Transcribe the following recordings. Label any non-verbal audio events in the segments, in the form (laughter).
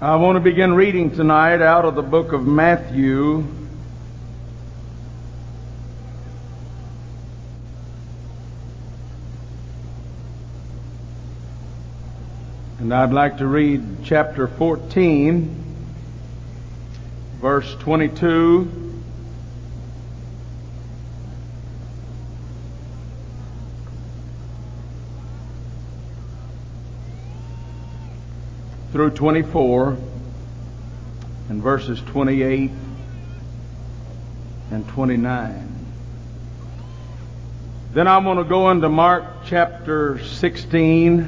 I want to begin reading tonight out of the book of Matthew. And I'd like to read chapter 14, verse 22. Through 24 and verses 28 and 29. Then I want to go into Mark chapter 16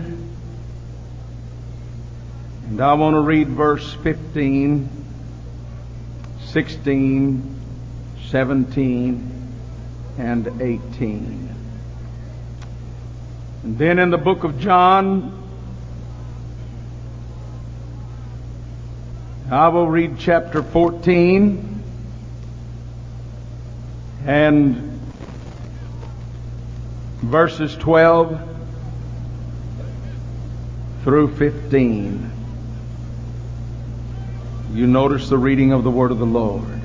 and I want to read verse 15, 16, 17, and 18. And then in the book of John, I will read chapter 14 and verses 12 through 15. You notice the reading of the word of the Lord.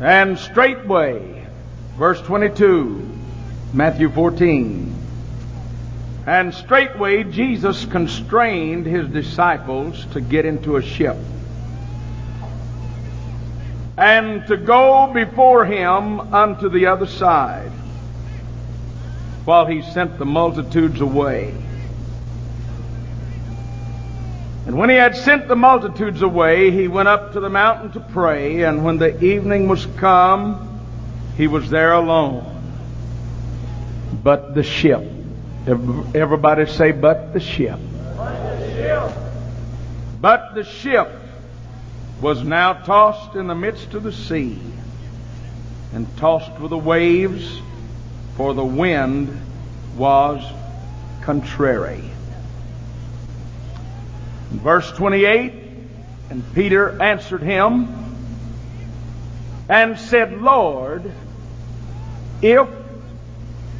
And straightway, verse 22, Matthew 14. And straightway Jesus constrained his disciples to get into a ship and to go before him unto the other side while he sent the multitudes away. And when he had sent the multitudes away, he went up to the mountain to pray, and when the evening was come, he was there alone. But the ship, everybody say, but the ship. But the ship was now tossed in the midst of the sea, and tossed with the waves, for the wind was contrary. Verse 28 And Peter answered him and said, Lord, if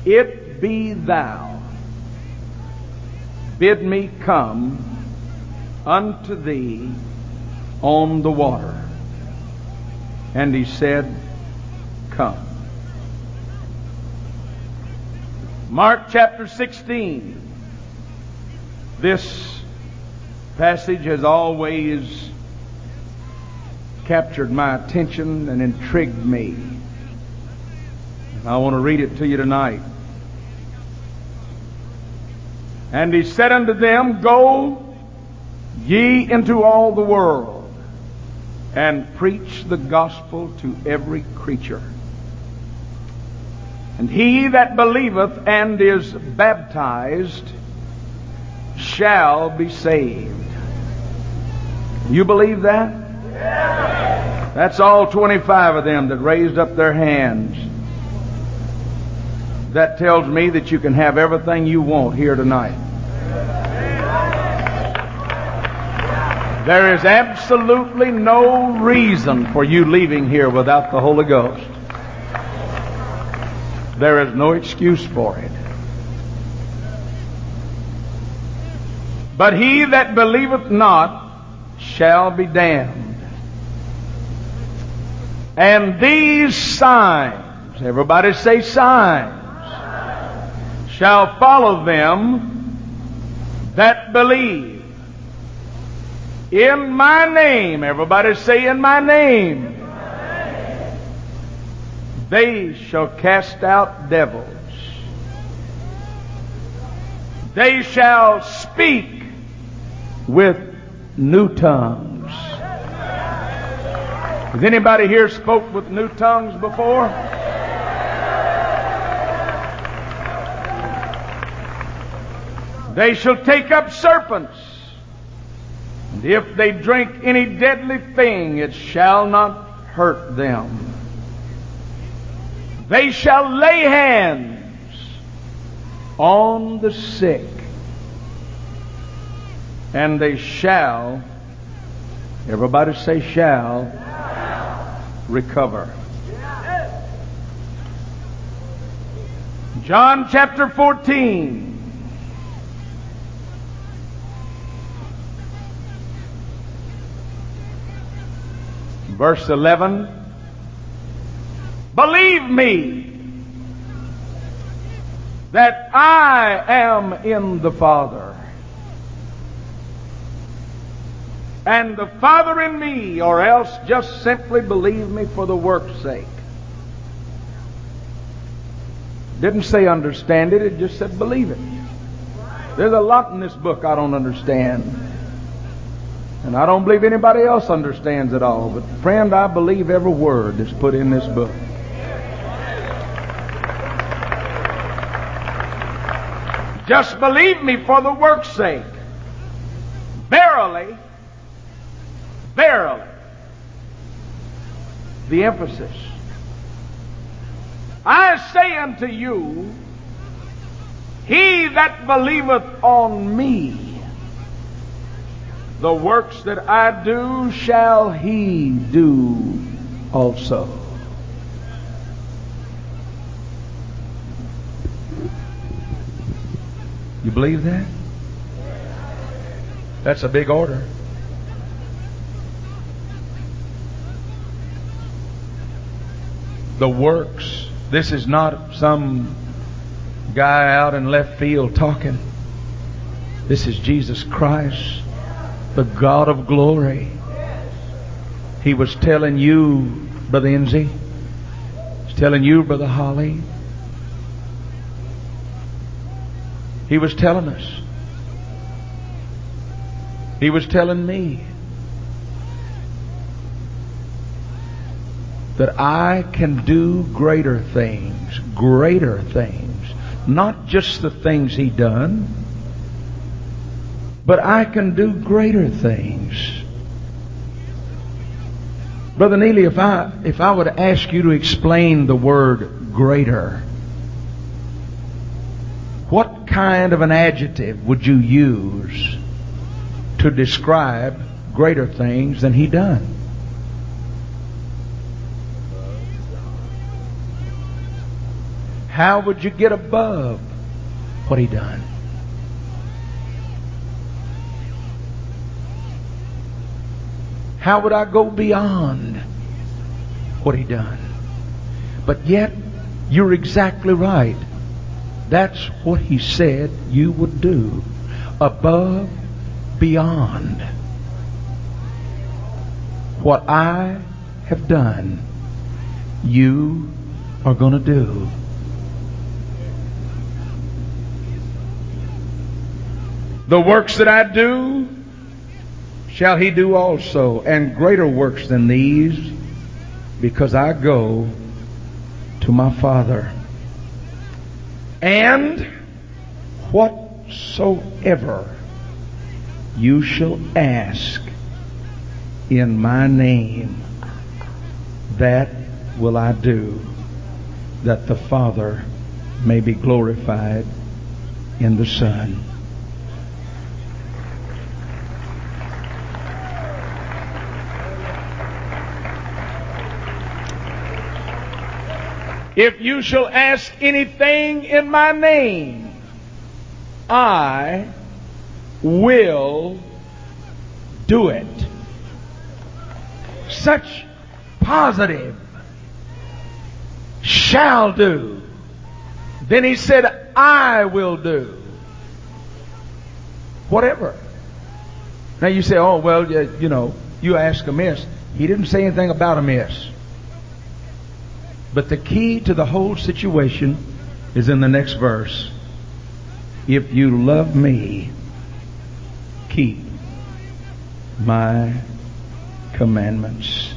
it be thou, bid me come unto thee on the water. And he said, Come. Mark chapter 16. This passage has always captured my attention and intrigued me. I want to read it to you tonight. And he said unto them, Go ye into all the world and preach the gospel to every creature. And he that believeth and is baptized shall be saved. You believe that? That's all 25 of them that raised up their hands. That tells me that you can have everything you want here tonight. There is absolutely no reason for you leaving here without the Holy Ghost. There is no excuse for it. But he that believeth not shall be damned. And these signs, everybody say signs, shall follow them that believe. In my name, everybody say in my name, they shall cast out devils. They shall speak with new tongues. Has anybody here spoke with new tongues before? They shall take up serpents, and if they drink any deadly thing, it shall not hurt them. They shall lay hands on the sick and they shall, everybody say shall, recover. John chapter 14 Verse 11 Believe me that I am in the Father, and the Father in me, or else just simply believe me for the work's sake. Didn't say understand it, it just said believe it. There's a lot in this book I don't understand. And I don't believe anybody else understands it all. But friend, I believe every word that's put in this book. Just believe me for the work's sake. Verily, verily. The emphasis. I say unto you, he that believeth on me, the works that I do shall he do also. You believe that? That's a big order. The works. This is not some guy out in left field talking. This is Jesus Christ, the God of glory. He was telling you, Brother Enzi, he's telling you, Brother Holly, He was telling us. He was telling me that I can do greater things, greater things. Not just the things he done, but I can do greater things. Brother Neely, if I if I were to ask you to explain the word greater, what kind of an adjective would you use to describe greater things than he done? How would you get above what he done? How would I go beyond what he done? But yet, you're exactly right. That's what he said you would do. Above, beyond. What I have done, you are going to do. The works that I do shall he do also, and greater works than these, because I go to my Father. And whatsoever you shall ask in my name, that will I do, that the Father may be glorified in the Son. If you shall ask anything in my name, I will do it. Such positive shall do. Then he said, I will do. Whatever. Now you say, oh, well, you know, you ask amiss. He didn't say anything about amiss. But the key to the whole situation is in the next verse. If you love me, keep my commandments.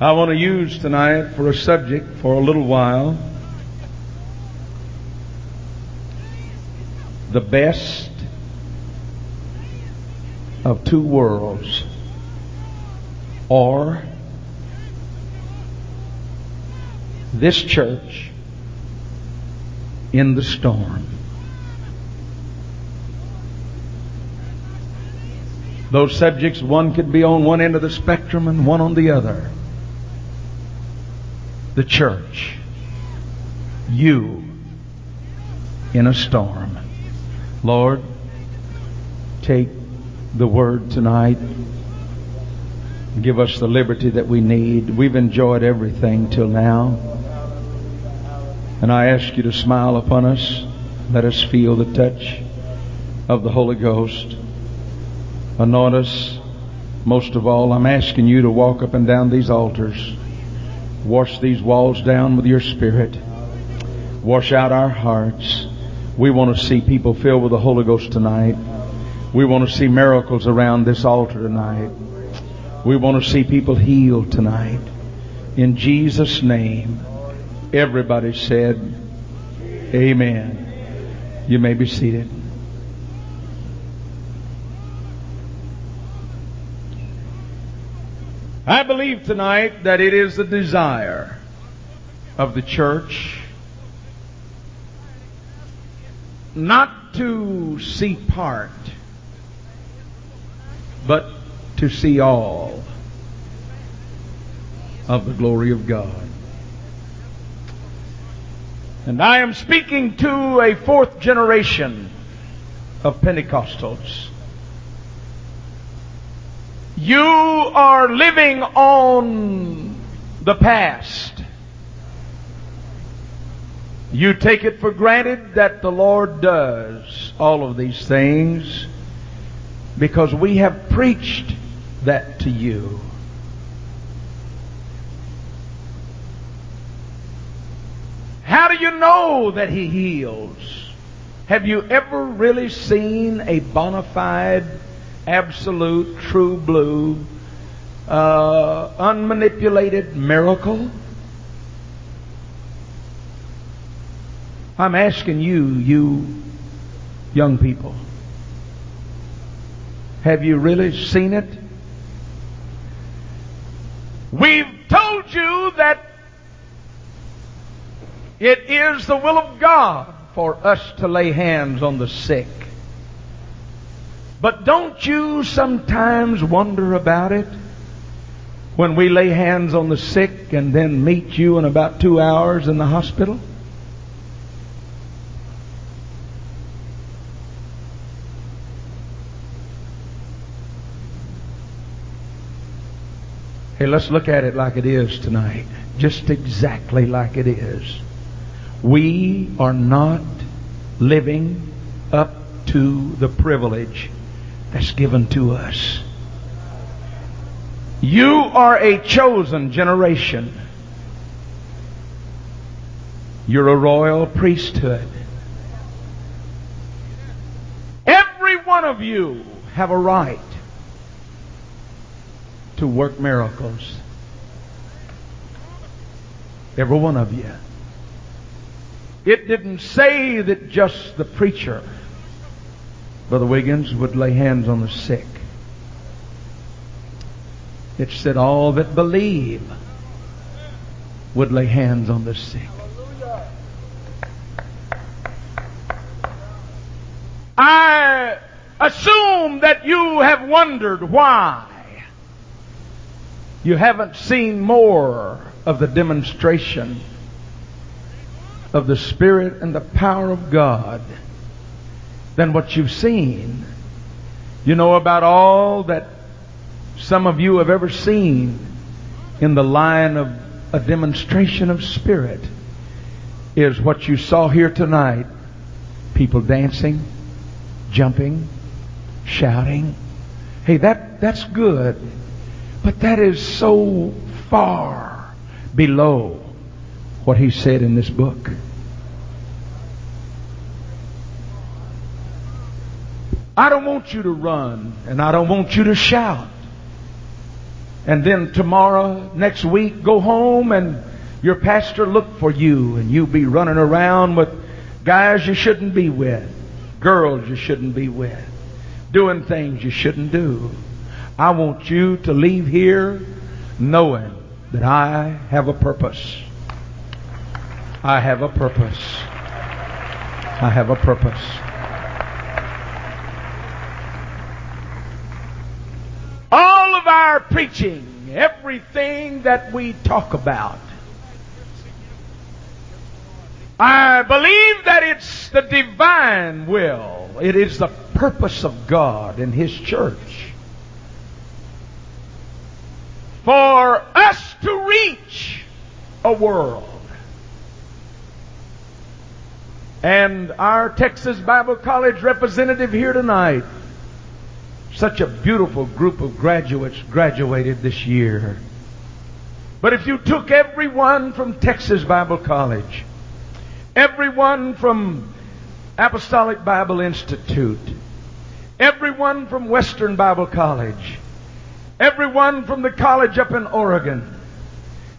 I want to use tonight for a subject for a little while the best of two worlds or this church in the storm. Those subjects, one could be on one end of the spectrum and one on the other. The church. You in a storm. Lord, take the Word tonight. Give us the liberty that we need. We've enjoyed everything till now. And I ask you to smile upon us. Let us feel the touch of the Holy Ghost. Anoint us. Most of all, I'm asking you to walk up and down these altars. Wash these walls down with your Spirit. Wash out our hearts. We want to see people filled with the Holy Ghost tonight. We want to see miracles around this altar tonight. We want to see people healed tonight. In Jesus' name, everybody said, Amen. You may be seated. I believe tonight that it is the desire of the church not to see part, but to see all of the glory of God. And I am speaking to a fourth generation of Pentecostals. You are living on the past. You take it for granted that the Lord does all of these things because we have preached that to you. Do you know that He heals? Have you ever really seen a bona fide, absolute, true blue, uh, unmanipulated miracle? I'm asking you, you young people, have you really seen it? We've told you that it is the will of God for us to lay hands on the sick. But don't you sometimes wonder about it? When we lay hands on the sick and then meet you in about two hours in the hospital? Hey, let's look at it like it is tonight. Just exactly like it is. We are not living up to the privilege that's given to us. You are a chosen generation. You're a royal priesthood. Every one of you have a right to work miracles. Every one of you. It didn't say that just the preacher, Brother Wiggins, would lay hands on the sick. It said all that believe would lay hands on the sick. I assume that you have wondered why you haven't seen more of the demonstration of the Spirit and the power of God than what you've seen. You know about all that some of you have ever seen in the line of a demonstration of Spirit is what you saw here tonight. People dancing, jumping, shouting. Hey, that, that's good. But that is so far below what he said in this book. I don't want you to run and I don't want you to shout. And then tomorrow, next week, go home and your pastor look for you and you be running around with guys you shouldn't be with, girls you shouldn't be with, doing things you shouldn't do. I want you to leave here knowing that I have a purpose. I have a purpose. I have a purpose. All of our preaching, everything that we talk about, I believe that it's the divine will. It is the purpose of God in His church for us to reach a world. And our Texas Bible College representative here tonight, such a beautiful group of graduates graduated this year. But if you took everyone from Texas Bible College, everyone from Apostolic Bible Institute, everyone from Western Bible College, everyone from the college up in Oregon,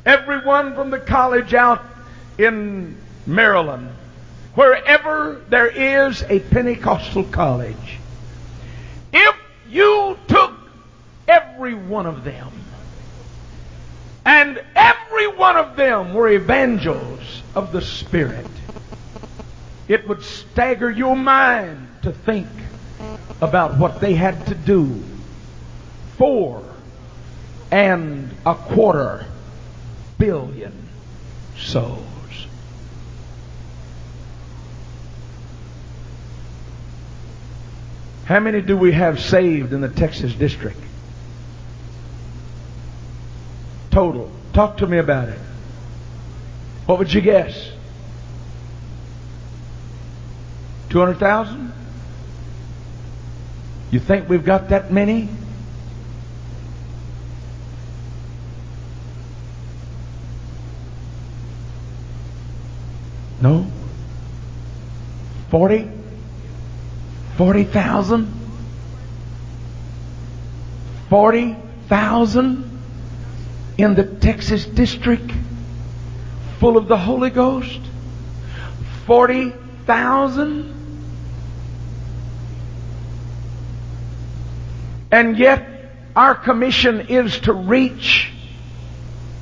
everyone from the college out in Maryland, wherever there is a Pentecostal college, if you took every one of them, and every one of them were evangels of the Spirit, it would stagger your mind to think about what they had to do. Four and a quarter billion souls. How many do we have saved in the Texas district? Total. Talk to me about it. What would you guess? 200,000? You think we've got that many? No? 40? 40,000? 40,000 in the Texas district full of the Holy Ghost? 40,000? And yet, our commission is to reach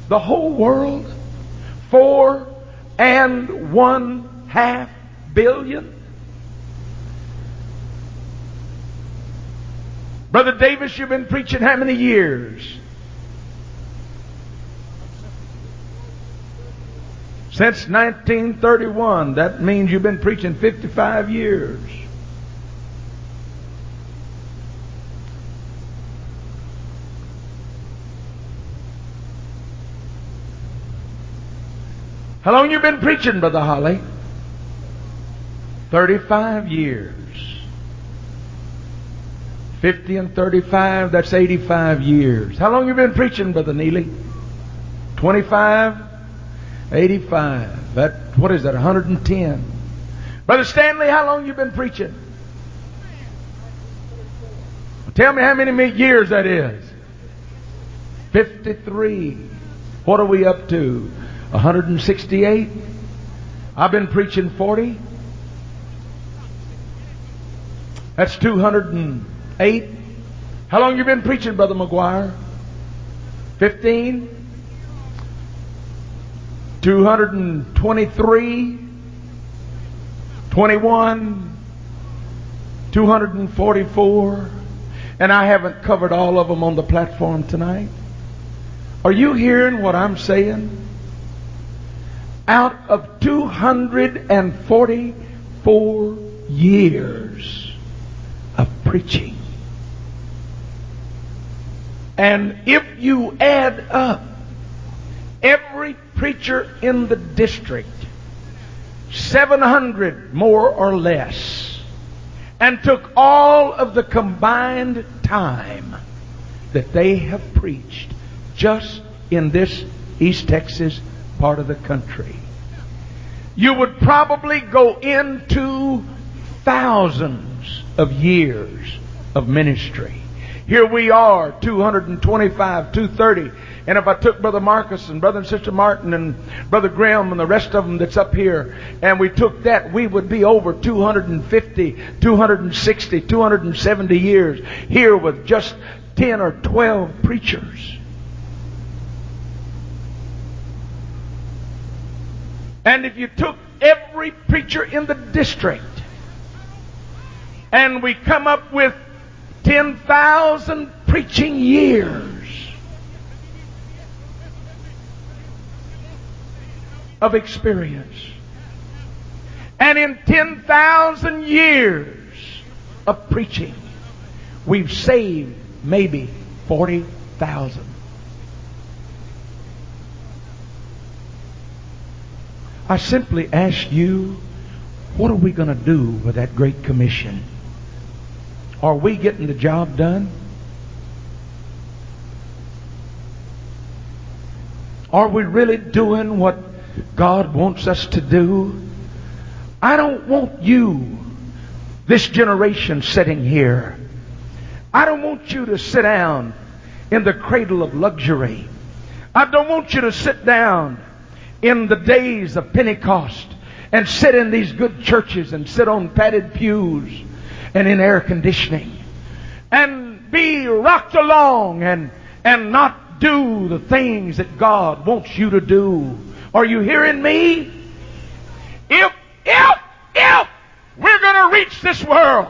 the whole world. Four and one half billion. Brother Davis, you've been preaching how many years? Since 1931. That means you've been preaching 55 years. How long you been preaching, Brother Holly? 35 years. 50 and 35, that's 85 years. How long you been preaching, Brother Neely? 25? 85. That, what is that, 110? Brother Stanley, how long you been preaching? Tell me how many years that is. 53. What are we up to? 168. I've been preaching 40. That's 208. How long you been preaching, Brother McGuire? 15. 223. 21. 244. And I haven't covered all of them on the platform tonight. Are you hearing what I'm saying? out of 244 years of preaching. And if you add up every preacher in the district, 700 more or less, and took all of the combined time that they have preached just in this East Texas part of the country, you would probably go into thousands of years of ministry. Here we are, 225, 230. And if I took Brother Marcus and Brother and Sister Martin and Brother Graham and the rest of them that's up here, and we took that, we would be over 250, 260, 270 years here with just 10 or 12 preachers. And if you took every preacher in the district and we come up with 10,000 preaching years of experience. And in 10,000 years of preaching, we've saved maybe 40,000. I simply ask you, what are we going to do with that Great Commission? Are we getting the job done? Are we really doing what God wants us to do? I don't want you, this generation sitting here, I don't want you to sit down in the cradle of luxury. I don't want you to sit down in the days of Pentecost and sit in these good churches and sit on padded pews and in air conditioning and be rocked along and, and not do the things that God wants you to do. Are you hearing me? If, if, if we're going to reach this world,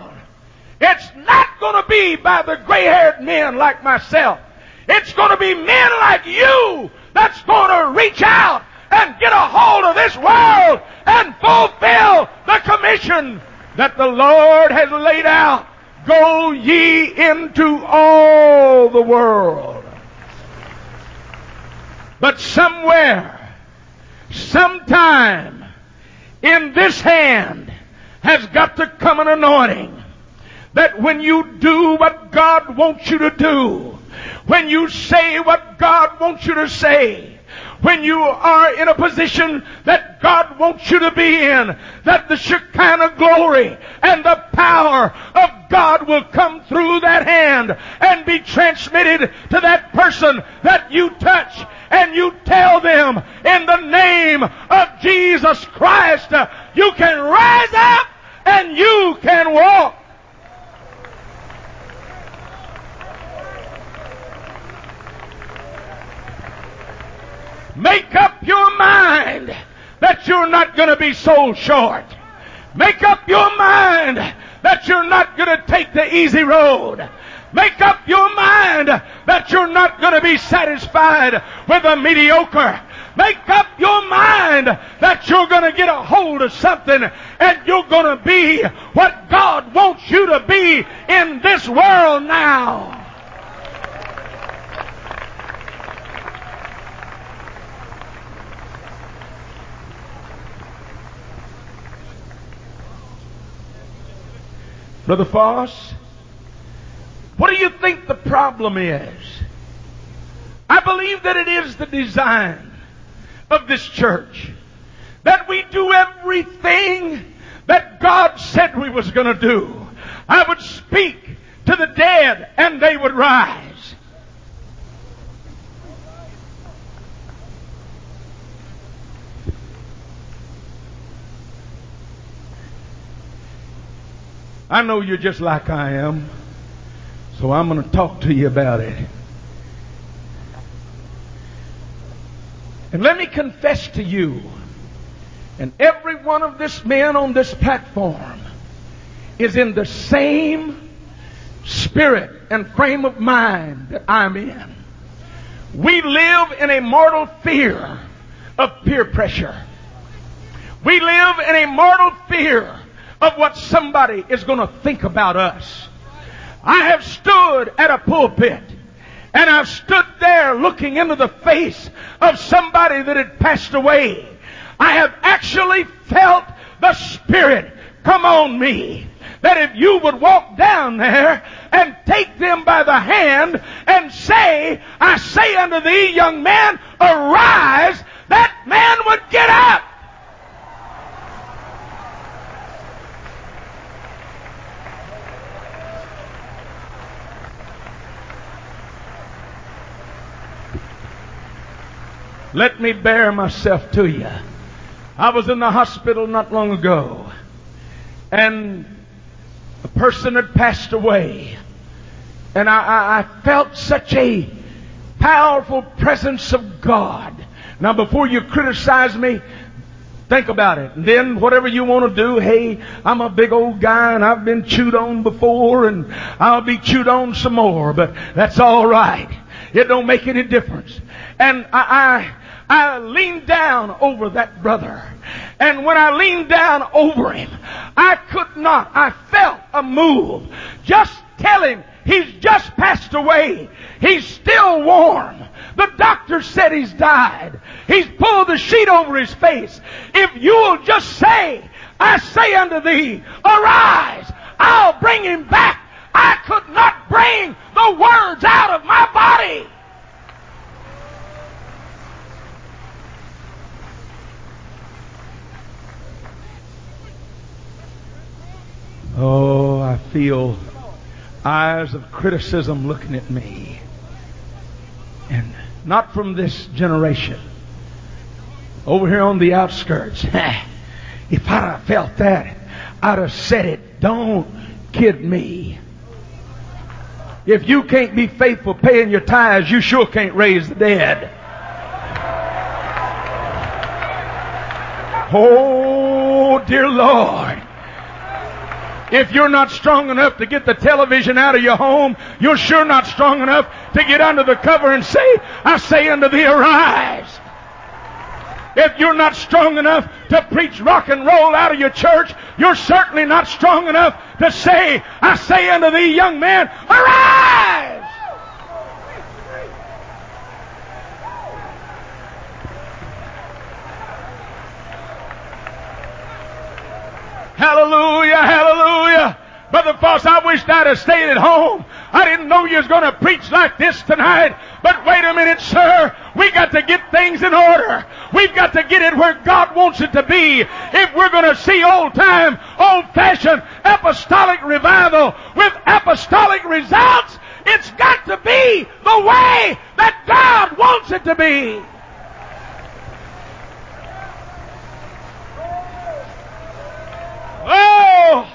it's not going to be by the gray haired men like myself. It's going to be men like you that's going to reach out and get a hold of this world and fulfill the commission that the Lord has laid out. Go ye into all the world. But somewhere, sometime, in this hand has got to come an anointing that when you do what God wants you to do, when you say what God wants you to say, when you are in a position that God wants you to be in, that the Shekinah glory and the power of God will come through that hand and be transmitted to that person that you touch and you tell them in the name of Jesus Christ, you can rise up and you can walk. Make up your mind that you're not going to be sold short. Make up your mind that you're not going to take the easy road. Make up your mind that you're not going to be satisfied with a mediocre. Make up your mind that you're going to get a hold of something and you're going to be what God wants you to be in this world now. Brother Fauss, what do you think the problem is? I believe that it is the design of this church that we do everything that God said we was going to do. I would speak to the dead and they would rise. I know you're just like I am, so I'm going to talk to you about it. And let me confess to you, and every one of this men on this platform is in the same spirit and frame of mind that I'm in. We live in a mortal fear of peer pressure. We live in a mortal fear of what somebody is going to think about us. I have stood at a pulpit and I've stood there looking into the face of somebody that had passed away. I have actually felt the Spirit come on me. That if you would walk down there and take them by the hand and say, I say unto thee, young man, arise, that man would get up. Let me bear myself to you. I was in the hospital not long ago, and a person had passed away, and I, I, I felt such a powerful presence of God. Now, before you criticize me, Think about it. And then whatever you want to do, hey, I'm a big old guy and I've been chewed on before and I'll be chewed on some more, but that's all right. It don't make any difference. And I, I, I leaned down over that brother. And when I leaned down over him, I could not, I felt a move. Just tell him he's just passed away. He's still warm. The doctor said he's died. He's pulled the sheet over his face. If you'll just say, I say unto thee, arise, I'll bring him back. I could not bring the words out of my body. Oh, I feel eyes of criticism looking at me. And not from this generation. Over here on the outskirts. (laughs) if I'd have felt that, I'd have said it. Don't kid me. If you can't be faithful paying your tithes, you sure can't raise the dead. Oh, dear Lord. If you're not strong enough to get the television out of your home, you're sure not strong enough to get under the cover and say, I say unto thee, arise. If you're not strong enough to preach rock and roll out of your church, you're certainly not strong enough to say, I say unto thee, young man, arise! Hallelujah, hallelujah. Brother Fauss, I wish I'd have stayed at home. I didn't know you was going to preach like this tonight. But wait a minute, sir. We got to get things in order. We've got to get it where God wants it to be. If we're going to see old time, old fashioned apostolic revival with apostolic results, it's got to be the way that God wants it to be. Oh,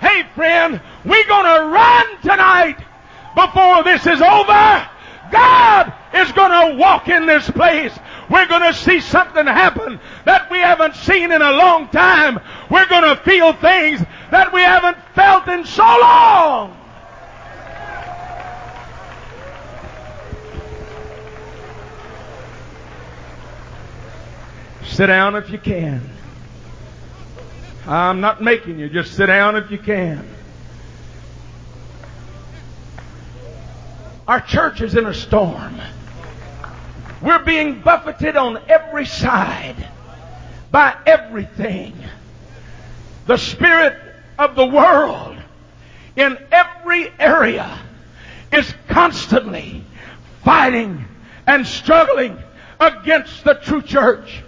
hey friend, we're going to run tonight before this is over. God is going to walk in this place. We're going to see something happen that we haven't seen in a long time. We're going to feel things that we haven't felt in so long. Sit down if you can. I'm not making you. Just sit down if you can. Our church is in a storm. We're being buffeted on every side by everything. The spirit of the world in every area is constantly fighting and struggling against the true church.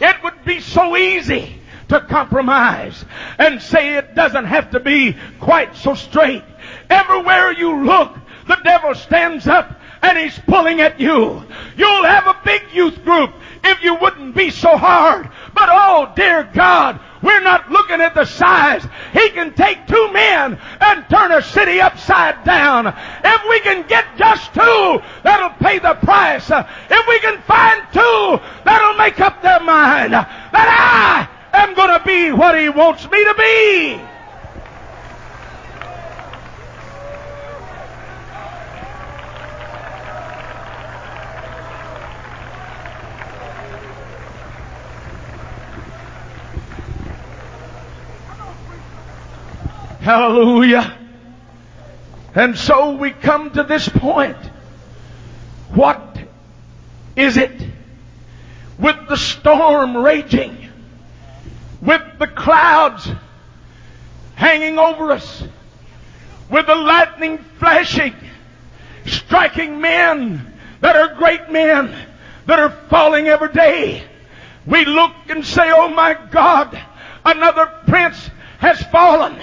It would be so easy to compromise and say it doesn't have to be quite so straight. Everywhere you look, the devil stands up and he's pulling at you. You'll have a big youth group if you wouldn't be so hard. But oh dear God, we're not looking at the size. He can take two men and turn a city upside down. If we can get just two, that'll pay the price. If we can find two, that'll make up their mind that I am going to be what He wants me to be. Hallelujah. And so we come to this point. What is it with the storm raging? with the clouds hanging over us, with the lightning flashing, striking men that are great men that are falling every day. We look and say, Oh my God, another prince has fallen.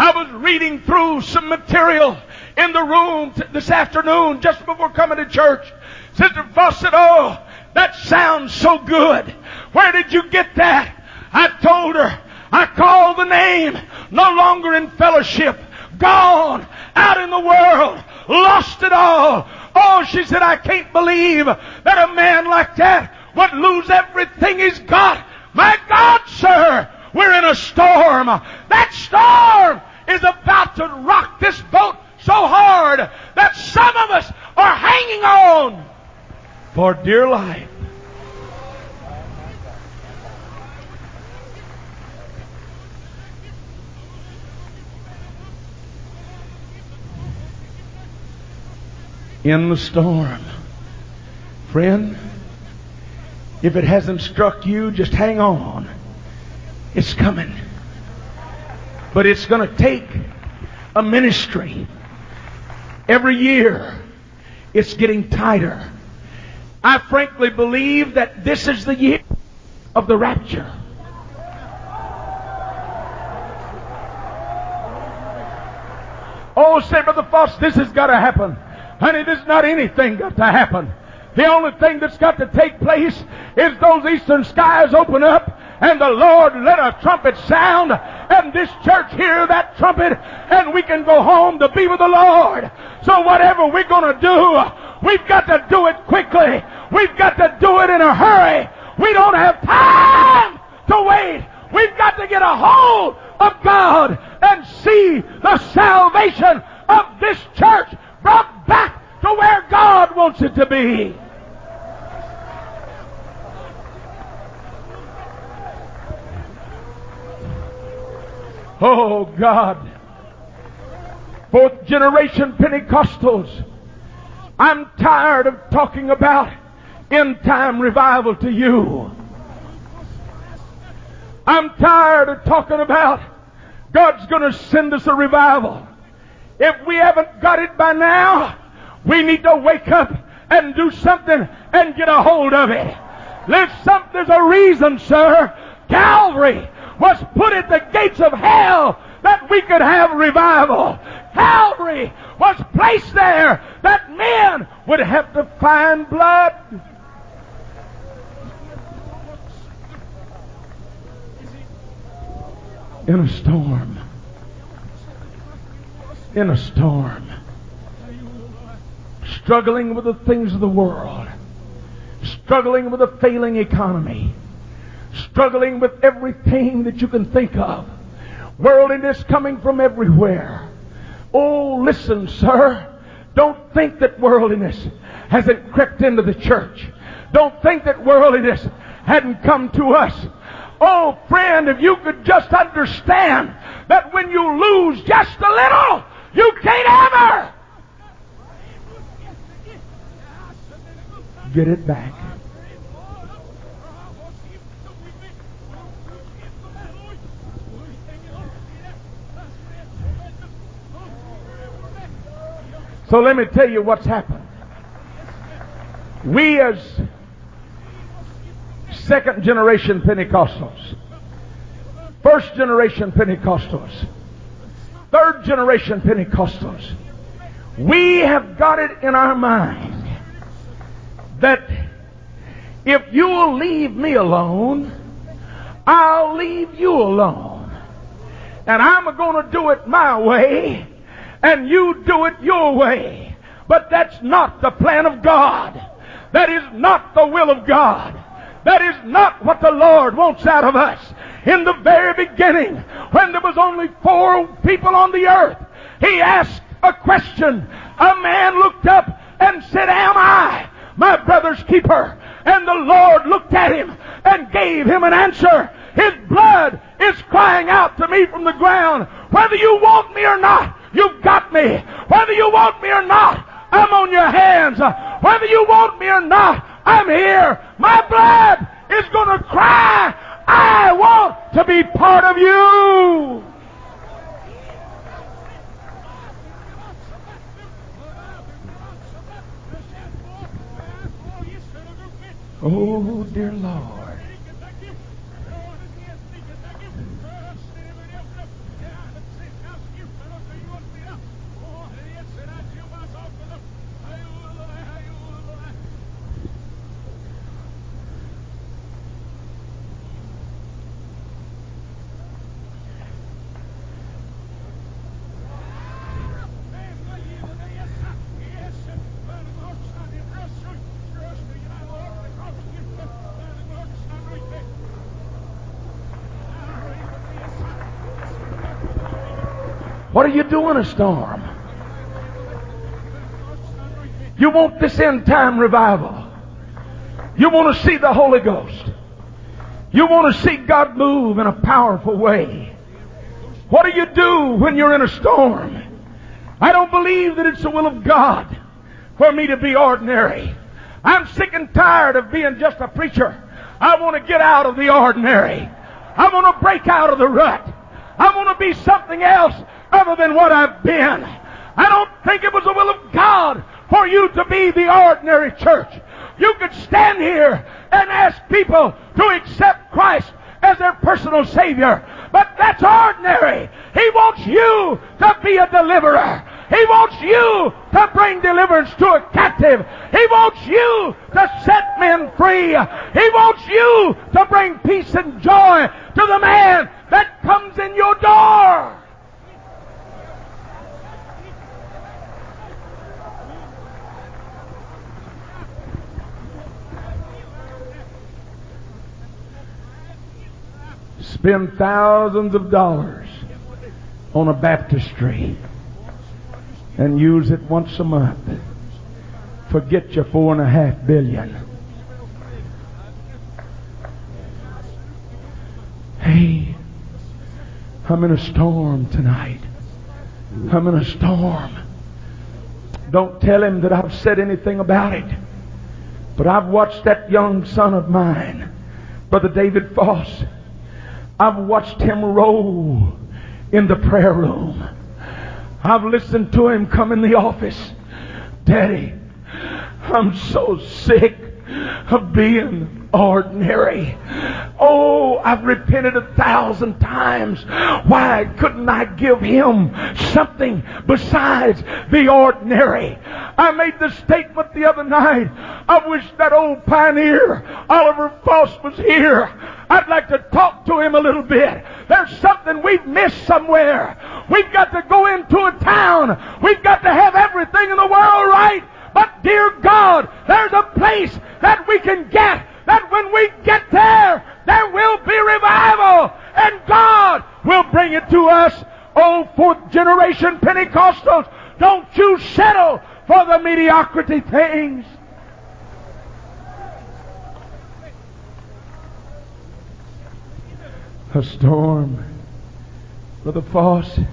I was reading through some material in the room this afternoon just before coming to church. Sister Fawcett, oh, that sounds so good. Where did you get that? I told her, I called the name, no longer in fellowship, gone out in the world, lost it all. Oh, she said, I can't believe that a man like that would lose everything he's got. My God, sir, we're in a storm. That about to rock this boat so hard that some of us are hanging on for dear life. In the storm. Friend, if it hasn't struck you, just hang on. It's coming. But it's going to take a ministry. Every year, it's getting tighter. I frankly believe that this is the year of the rapture. Oh, say, Brother Fauss, this has got to happen. Honey, there's not anything got to happen. The only thing that's got to take place is those eastern skies open up and the Lord let a trumpet sound and this church hear that trumpet and we can go home to be with the Lord. So whatever we're going to do, we've got to do it quickly. We've got to do it in a hurry. We don't have time to wait. We've got to get a hold of God and see the salvation of this church brought back to where God wants it to be. Oh God. Fourth generation Pentecostals. I'm tired of talking about end time revival to you. I'm tired of talking about God's going to send us a revival. If we haven't got it by now, we need to wake up and do something and get a hold of it. There's, some, there's a reason, sir. Calvary was put at the gates of hell that we could have revival. Calvary was placed there that men would have to find blood. In a storm. In a storm. Struggling with the things of the world. Struggling with a failing economy struggling with everything that you can think of. Worldliness coming from everywhere. Oh, listen, sir. Don't think that worldliness hasn't crept into the church. Don't think that worldliness hadn't come to us. Oh, friend, if you could just understand that when you lose just a little, you can't ever get it back. So let me tell you what's happened. We as second generation Pentecostals, first generation Pentecostals, third generation Pentecostals, we have got it in our mind that if you'll leave me alone, I'll leave you alone. And I'm going to do it my way and you do it your way. But that's not the plan of God. That is not the will of God. That is not what the Lord wants out of us. In the very beginning, when there was only four people on the earth, He asked a question. A man looked up and said, Am I my brother's keeper? And the Lord looked at him and gave him an answer. His blood is crying out to me from the ground. Whether you want me or not, You've got me. Whether you want me or not, I'm on your hands. Whether you want me or not, I'm here. My blood is going to cry. I want to be part of you. Oh, dear Lord. You do in a storm? You want this end time revival. You want to see the Holy Ghost. You want to see God move in a powerful way. What do you do when you're in a storm? I don't believe that it's the will of God for me to be ordinary. I'm sick and tired of being just a preacher. I want to get out of the ordinary. I want to break out of the rut. I want to be something else other than what I've been. I don't think it was the will of God for you to be the ordinary church. You could stand here and ask people to accept Christ as their personal Savior. But that's ordinary. He wants you to be a deliverer. He wants you to bring deliverance to a captive. He wants you to set men free. He wants you to bring peace and joy to the man that comes in your door. Spend thousands of dollars on a baptistry and use it once a month. Forget your four and a half billion. Hey, I'm in a storm tonight. I'm in a storm. Don't tell him that I've said anything about it. But I've watched that young son of mine, Brother David Fauss. I've watched him roll in the prayer room. I've listened to him come in the office. Daddy, I'm so sick of being ordinary. Oh, I've repented a thousand times. Why couldn't I give him something besides the ordinary? I made the statement the other night. I wish that old pioneer, Oliver Fauss, was here. I'd like to talk to him a little bit. There's something we've missed somewhere. We've got to go into a town. We've got to have everything in the world right. But dear God, there's a place that we can get that when we get there, there will be revival and God will bring it to us. Oh, fourth generation Pentecostals, don't you settle for the mediocrity things. A storm. Brother Fauss,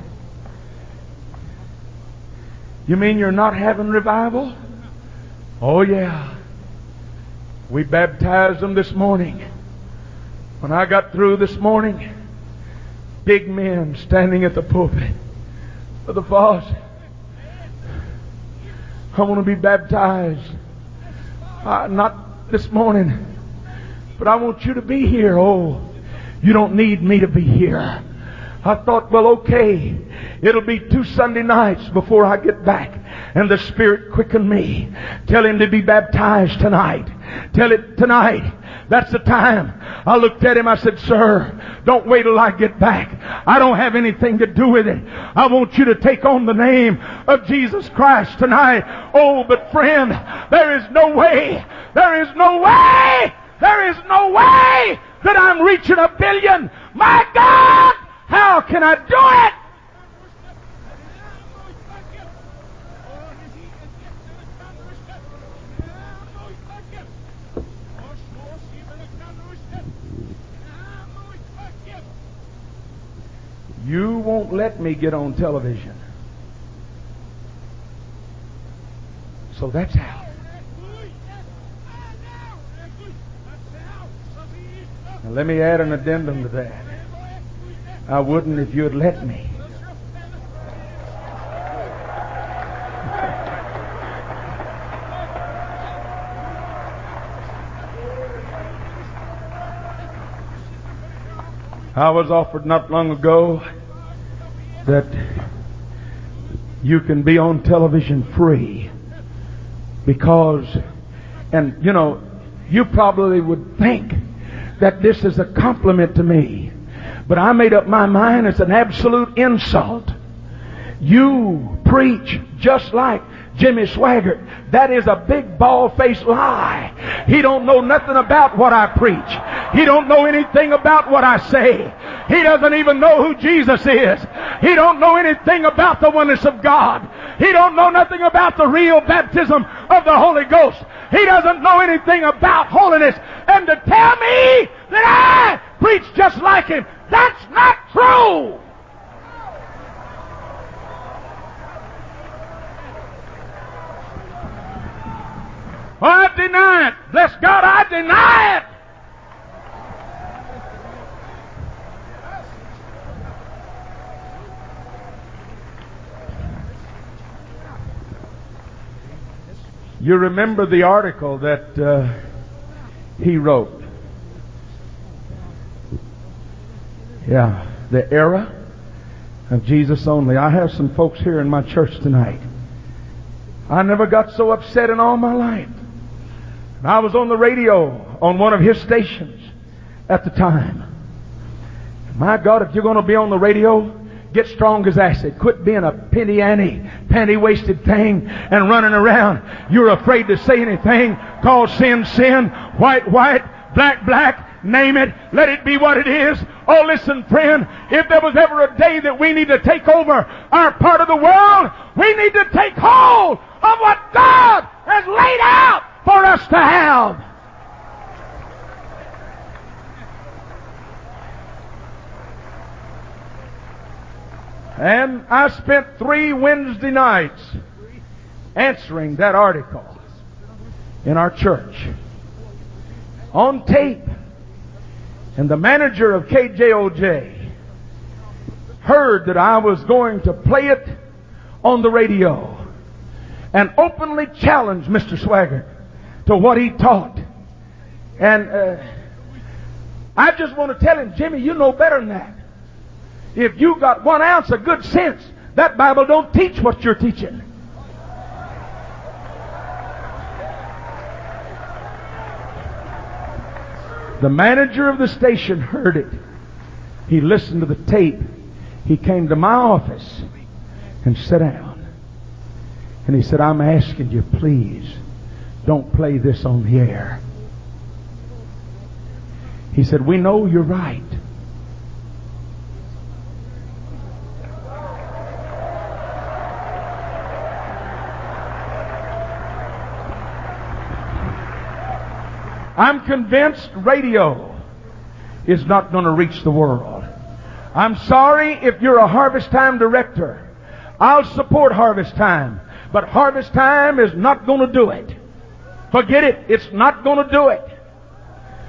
you mean you're not having revival? Oh, yeah. We baptized them this morning. When I got through this morning, big men standing at the pulpit. Brother Fauss, I want to be baptized. Uh, not this morning, but I want you to be here. Oh, you don't need me to be here. I thought, well, okay, it'll be two Sunday nights before I get back. And the Spirit quickened me. Tell him to be baptized tonight. Tell it tonight. That's the time. I looked at him. I said, Sir, don't wait till I get back. I don't have anything to do with it. I want you to take on the name of Jesus Christ tonight. Oh, but friend, there is no way. There is no way. There is no way that I'm reaching a billion. My God, how can I do it? You won't let me get on television. So that's how. Now let me add an addendum to that. I wouldn't if you'd let me. I was offered not long ago that you can be on television free because, and you know, you probably would think that this is a compliment to me, but I made up my mind it's an absolute insult. You preach just like Jimmy Swaggart. That is a big bald-faced lie. He don't know nothing about what I preach. He don't know anything about what I say. He doesn't even know who Jesus is. He don't know anything about the oneness of God. He don't know nothing about the real baptism of the Holy Ghost. He doesn't know anything about holiness. And to tell me that I preach just like him, that's not true. I deny it. Bless God, I deny it. You remember the article that uh, he wrote. Yeah, the era of Jesus only. I have some folks here in my church tonight. I never got so upset in all my life. I was on the radio on one of his stations at the time. My God, if you're going to be on the radio, get strong as acid. Quit being a penny ante, panty wasted thing and running around. You're afraid to say anything. Call sin sin, white white, black black, name it. Let it be what it is. Oh, listen, friend, if there was ever a day that we need to take over our part of the world, we need to take hold of what God has laid out for us to have. And I spent three Wednesday nights answering that article in our church on tape. And the manager of KJOJ heard that I was going to play it on the radio and openly challenged Mr. Swaggart to what he taught. And uh, I just want to tell him, Jimmy, you know better than that. If you got one ounce of good sense, that Bible don't teach what you're teaching. The manager of the station heard it. He listened to the tape. He came to my office and sat down. And he said, I'm asking you, please, don't play this on the air. He said, We know you're right. I'm convinced radio is not going to reach the world. I'm sorry if you're a harvest time director. I'll support harvest time. But harvest time is not going to do it. Forget it. It's not going to do it.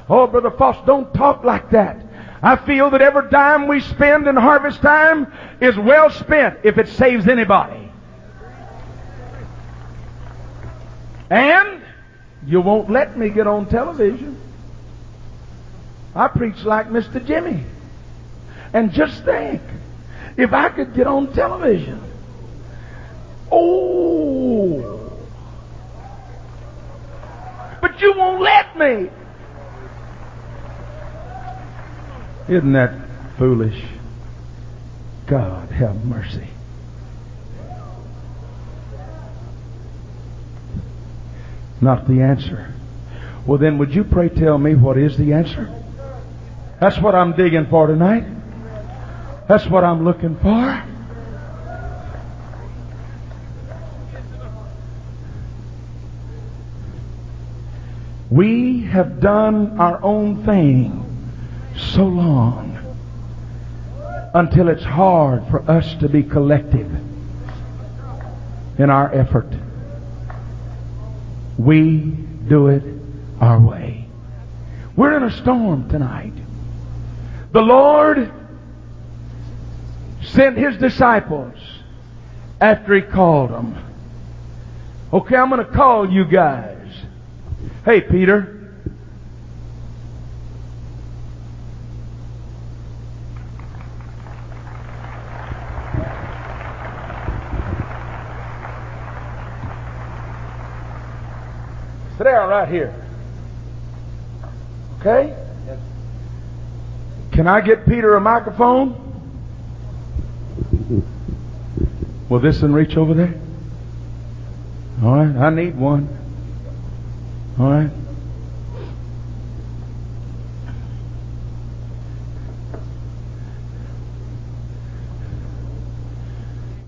Oh, Brother Fauss, don't talk like that. I feel that every dime we spend in harvest time is well spent if it saves anybody. And you won't let me get on television. I preach like Mr. Jimmy. And just think, if I could get on television, oh, but you won't let me. Isn't that foolish? God have mercy. Not the answer. Well, then, would you pray tell me what is the answer? That's what I'm digging for tonight. That's what I'm looking for. We have done our own thing so long until it's hard for us to be collective in our effort. We do it our way. We're in a storm tonight. The Lord sent His disciples after He called them. Okay, I'm going to call you guys. Hey, Peter. Sit down right here. Okay? Can I get Peter a microphone? Will this one reach over there? All right, I need one. All right.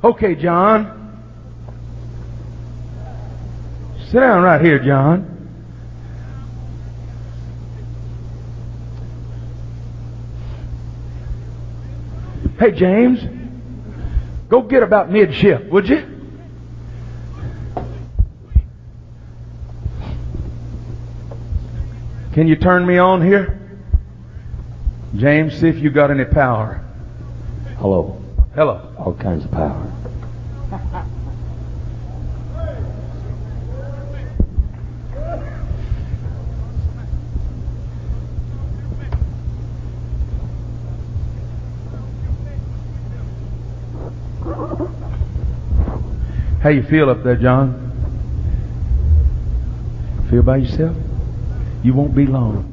Okay, John. Sit down right here, John. Hey, James, go get about midship, would you? Can you turn me on here? James, see if you got any power. Hello. Hello. All kinds of power. How you feel up there, John? Feel by yourself? You won't be long.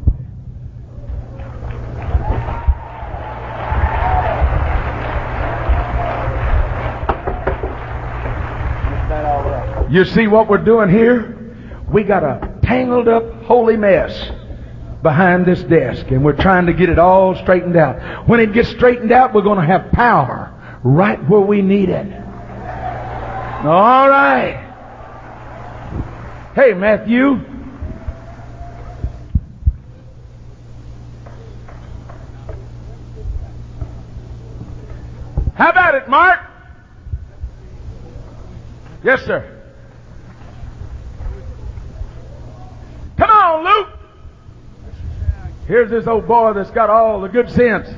You see what we're doing here? We got a tangled up holy mess behind this desk and we're trying to get it all straightened out. When it gets straightened out, we're going to have power right where we need it. All right. Hey, Matthew. How about it, Mark? Yes, sir. Come on, Luke. Here's this old boy that's got all the good sense.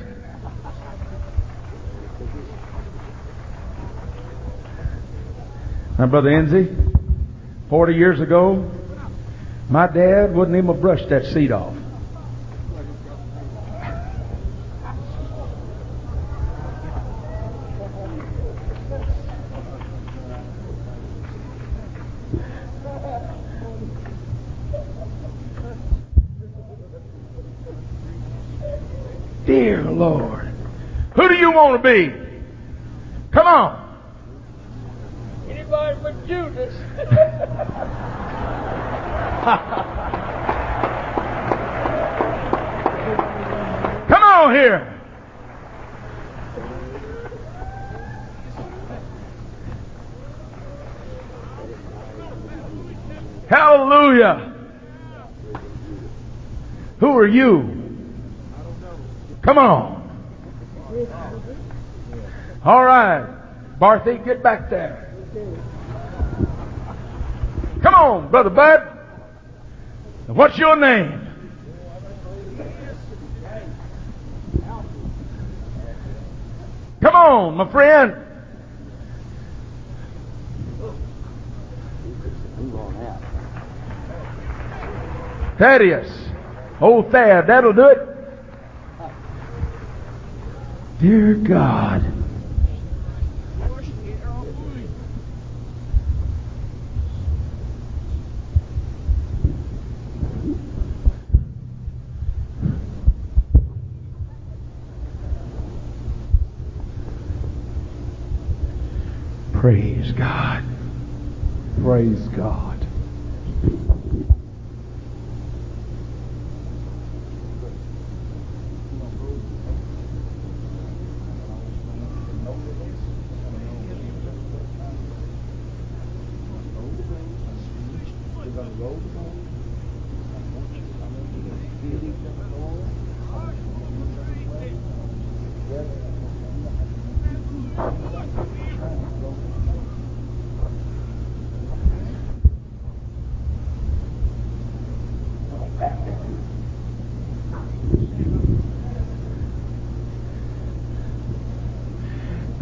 Now, Brother Enzi, 40 years ago, my dad wouldn't even brushed that seat off. Dear Lord. Who do you want to be? Come on. Anybody but Judas. Come on here. Hallelujah. Who are you? Come on. All right. Barthy, get back there. Come on, Brother Bud. What's your name? Come on, my friend. Thaddeus. Old Thad, that'll do it. Dear God. Praise God. Praise God.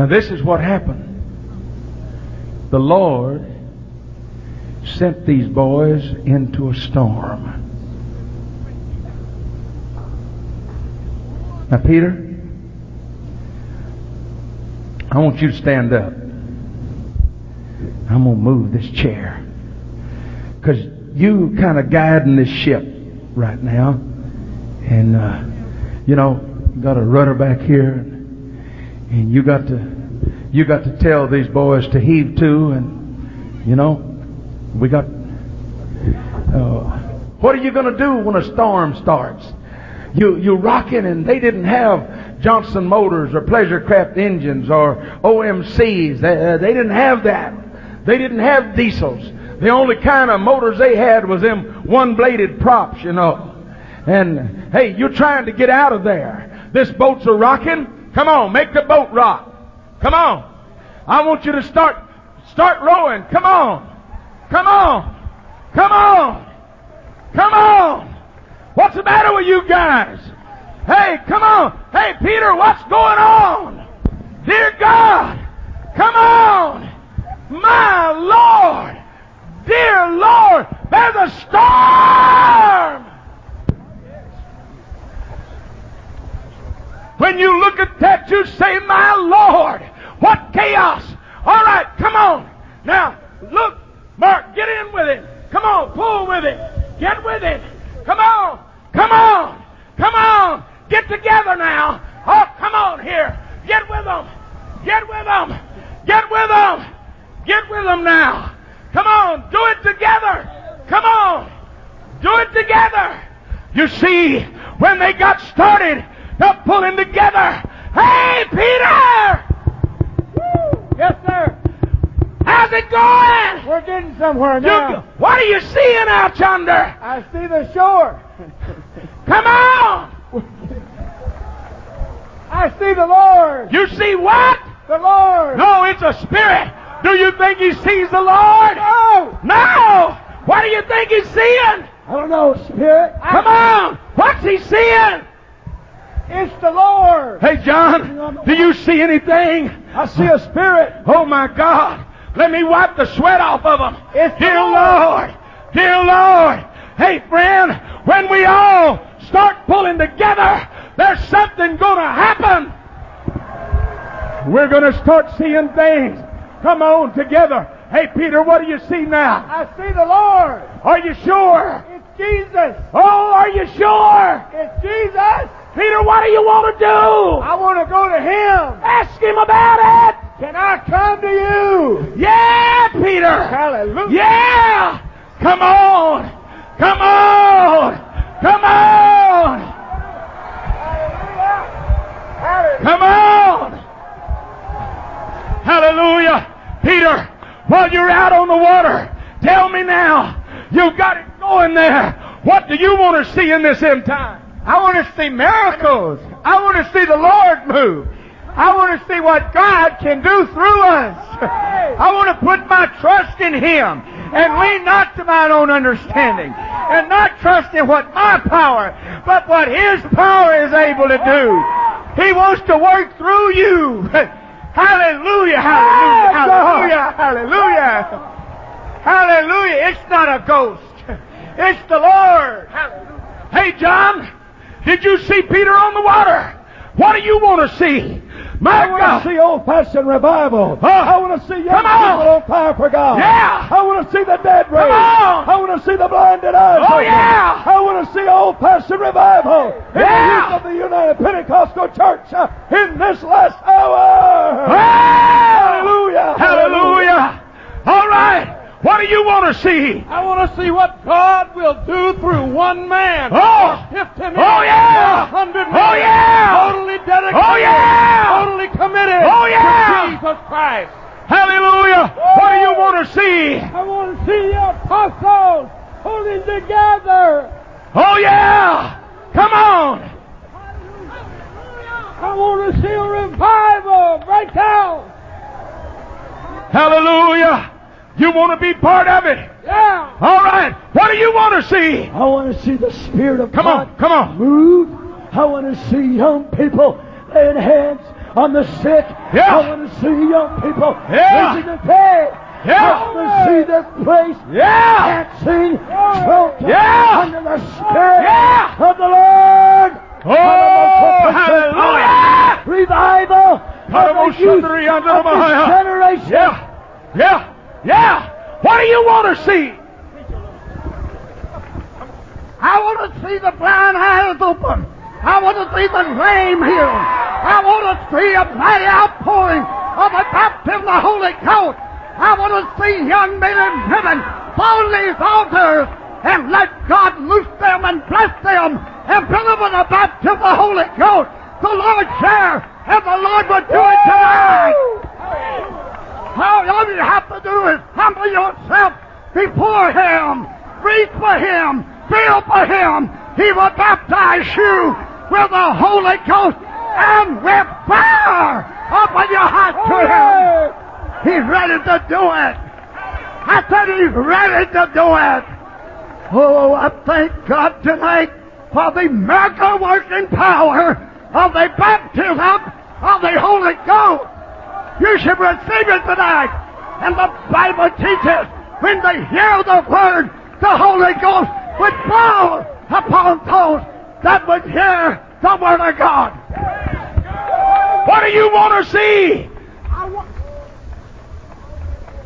This is what happened. The Lord sent these boys into a storm. Now, Peter, I want you to stand up. I'm going to move this chair. Because you kind of guiding this ship right now. And, uh, you know, got a rudder back here. And you got to, you got to tell these boys to heave to. And, you know, we got, uh, what are you going to do when a storm starts? You, you rocking and they didn't have Johnson Motors or Pleasure Craft engines or OMCs. They, uh, they didn't have that. They didn't have diesels. The only kind of motors they had was them one-bladed props, you know. And hey, you're trying to get out of there. This boat's a rocking. Come on, make the boat rock. Come on. I want you to start start rowing. Come on. Come on. Come on. Come on. What's the matter with you guys? Hey, come on. Hey, Peter, what's going on? Dear God, come on. My Lord, dear Lord, there's a storm. When you look at that, you say, My Lord, what chaos. All right, come on. Now, look, Mark, get in with it. Come on, pull with it. Get with it. Come on. Come on. Come on. Get together now. Oh, come on here. Get with them. Get with them. Get with them. Get with them now. Come on. Do it together. Come on. Do it together. You see, when they got started, they're pulling together. Hey, Peter! Yes, sir. How's it going? We're getting somewhere You, now. what are you seeing out yonder? I see the shore. Come on! I see the Lord. You see what? The Lord. No, it's a spirit. Do you think he sees the Lord? No. No! What do you think he's seeing? I don't know, Spirit. Come on! What's he seeing? It's the Lord. Hey, John, do you see anything? I see a spirit. Oh, my God. Let me wipe the sweat off of them. It's the Dear Lord. Lord. Dear Lord. Hey, friend, when we all start pulling together, there's something going to happen. We're going to start seeing things. Come on, together. Hey, Peter, what do you see now? I see the Lord. Are you sure? It's Jesus. Oh, are you sure? It's Jesus. Peter, what do you want to do? I want to go to Him. Ask him about it. Can I come to you? Yeah, Peter. Hallelujah. Yeah! Come on! Come on! Come on! Hallelujah. Come on! Hallelujah! Peter, while you're out on the water, tell me now, you've got it going there. What do you want to see in this end time? I want to see miracles. I want to see the Lord move. I want to see what God can do through us. I want to put my trust in Him and lean not to mine own understanding and not trust in what my power, but what His power is able to do. He wants to work through you. (laughs) Hallelujah, hallelujah, hallelujah, hallelujah. Hallelujah. It's not a ghost. It's the Lord. Hey, John, did you see Peter on the water? What do you want to see? My I want to see old-fashioned revival. Huh? I want to see young Come on. people on fire for God. Yeah. I want to see the dead raised. on. I want to see the blinded eyes Oh, opened. yeah. I want to see old-fashioned revival in Yeah. the youth of the United Pentecostal Church uh, in this last hour. Hey! Hallelujah. Hallelujah. All right. What do you want to see? I want to see what God will do through one man. Oh! Fifty oh, oh, men. Oh, yeah! Hundred men. Oh, yeah! Totally dedicated. Oh, yeah! Totally committed. Oh, yeah! To Jesus Christ. Hallelujah. What do you want to see? I want to see the apostles holding together. Oh, yeah. Come on. Hallelujah! I want to see a revival break out. Hallelujah. You want to be part of it? Yeah. All right. What do you want to see? I want to see the Spirit of Come God on. Come on. move. I want to see young people laying hands on the sick. Yeah. I want to see young people Yeah. raising the dead. Yeah. I want to see this place Yeah. dancing, Yeah. under the Spirit Yeah. of the Lord. Oh, hallelujah. Revival of the youth of this generation. Yeah. Yeah. Yeah. What do you want to see? I want to see the blind eyes open. I want to see the lame healed. I want to see a mighty outpouring of the baptism of the Holy Ghost. I want to see young men and women fall these altars and let God loose them and bless them and fill them with the baptism of the Holy Ghost. The Lord share, and the Lord will do it tonight. All you have to do is humble yourself before Him, reach for Him, feel for Him. He will baptize you with the Holy Ghost and with fire. Open your heart to Him. He's ready to do it. I said He's ready to do it. Oh, I thank God tonight for the miracle working power of the baptism of the Holy Ghost. You should receive it tonight. And the Bible teaches when they hear the word, the Holy Ghost would fall upon those that would hear the word of God. What do you want to see? I want,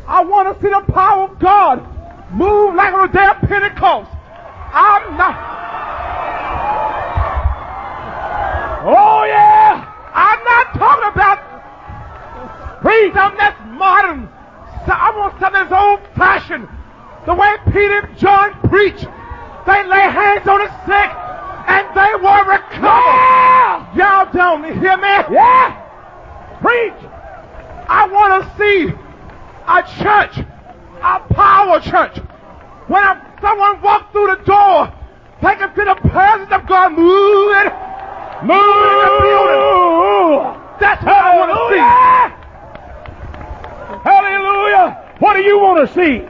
I want to see the power of God move like on the day of Pentecost. I'm not. Oh yeah! I'm not talking about preach something that's modern. So I want something that's old fashioned. The way Peter and John preach. They lay hands on the sick and they were recovered. Yeah! Y'all don't hear me? Yeah! Preach. I want to see a church, a power church. When a, someone walks through the door, they can feel the presence of God moving, moving in the building. That's what I want to see. Hallelujah! What do you want to see?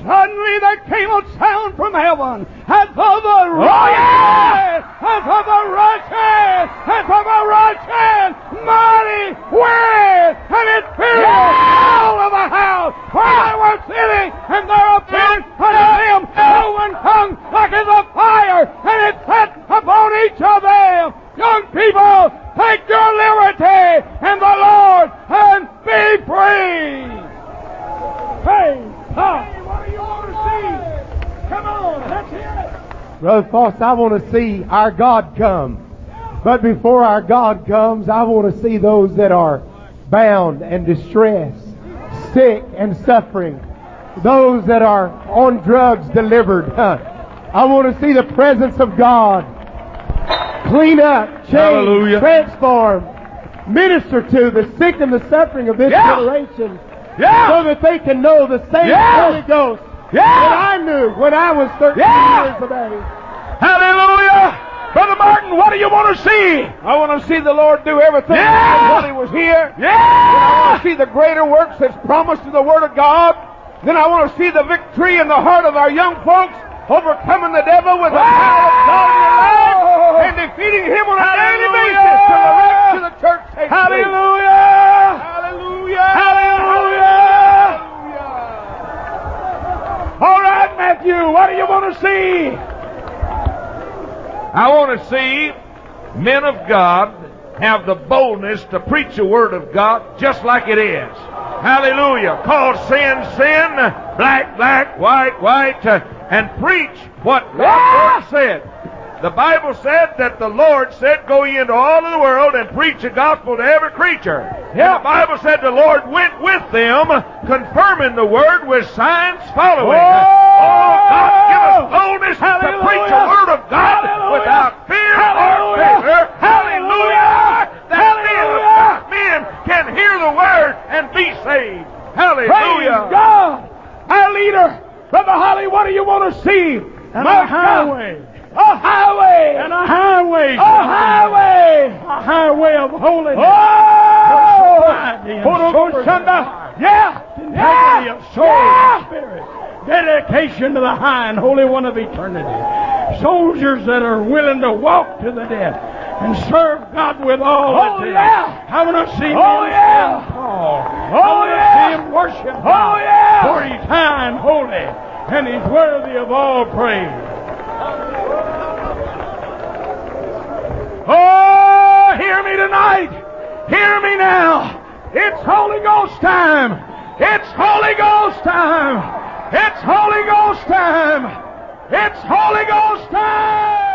Suddenly there came a sound from heaven as of a Oh, yeah! as of a rushing, as of a rushing mighty wind, and it filled Yeah! all of the house where they were sitting, and there appeared unto them cloven tongues like as a fire, and it sat upon each of them. Young people, take your liberty in the Lord and be free. Hey, hey, what do you want to see? Come on, let's hear it. Brother Fauss, I want to see our God come. But before our God comes, I want to see those that are bound and distressed, sick and suffering, those that are on drugs delivered. (laughs) I want to see the presence of God clean up, change, Hallelujah. transform, minister to the sick and the suffering of this Yeah. generation Yeah! so that they can know the same Yeah. Holy Ghost Yeah! that I knew when I was 13 Yeah. years of age. What do you want to see? I want to see the Lord do everything Yeah! when He was here. I Yeah! want to see the greater works that's promised in the Word of God. Then I want to see the victory in the heart of our young folks, overcoming the devil with the power of God in their lives and defeating him on a daily basis till the rapture of the church takes. Hallelujah! Hallelujah! Hallelujah! All right, Matthew, what do you want to see? I want to see men of God have the boldness to preach the Word of God just like it is. Hallelujah. Call sin, sin, black, black, white, white, uh, and preach what Word said. The Bible said that the Lord said, Go ye into all of the world and preach the gospel to every creature. Yeah. the Bible said the Lord went with them, confirming the word with signs following. Oh, God, boldness to preach the word of God without fear or favor. Hallelujah! That men, men can hear the word and be saved. Hallelujah! Praise God! Our leader, Brother Holly, what do you want to see? And My a highway. God. A highway! And a highway. a highway! A highway of holiness. Oh! Put sober Shunda. Yeah! Yeah! of soul Yeah! Dedication to the high and holy one of eternity. Soldiers that are willing to walk to the death and serve God with all Oh, that's in yeah. I want to see Oh, men yeah. tall. Oh, I want to yeah. see him worship Oh, God. yeah. For he's high and holy, and he's worthy of all praise. Oh, hear me tonight. Hear me now. It's Holy Ghost time. It's Holy Ghost time. It's Holy Ghost time. It's Holy Ghost time.